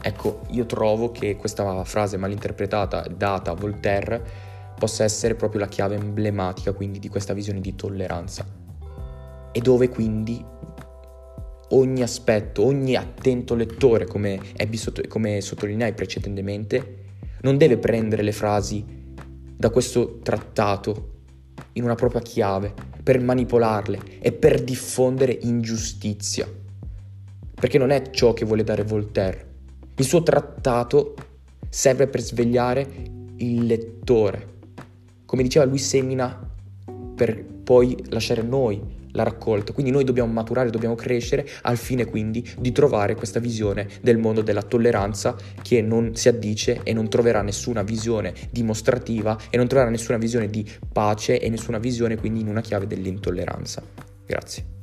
Ecco, io trovo che questa frase malinterpretata data a Voltaire possa essere proprio la chiave emblematica quindi di questa visione di tolleranza e dove quindi ogni aspetto, ogni attento lettore, come, Abby, come sottolineai precedentemente, non deve prendere le frasi da questo trattato in una propria chiave per manipolarle e per diffondere ingiustizia. Perché non è ciò che vuole dare Voltaire. Il suo trattato serve per svegliare il lettore. Come diceva lui semina per poi lasciare noi la raccolta. Quindi noi dobbiamo maturare, dobbiamo crescere al fine quindi di trovare questa visione del mondo della tolleranza che non si addice e non troverà nessuna visione dimostrativa e non troverà nessuna visione di pace e nessuna visione quindi in una chiave dell'intolleranza. Grazie.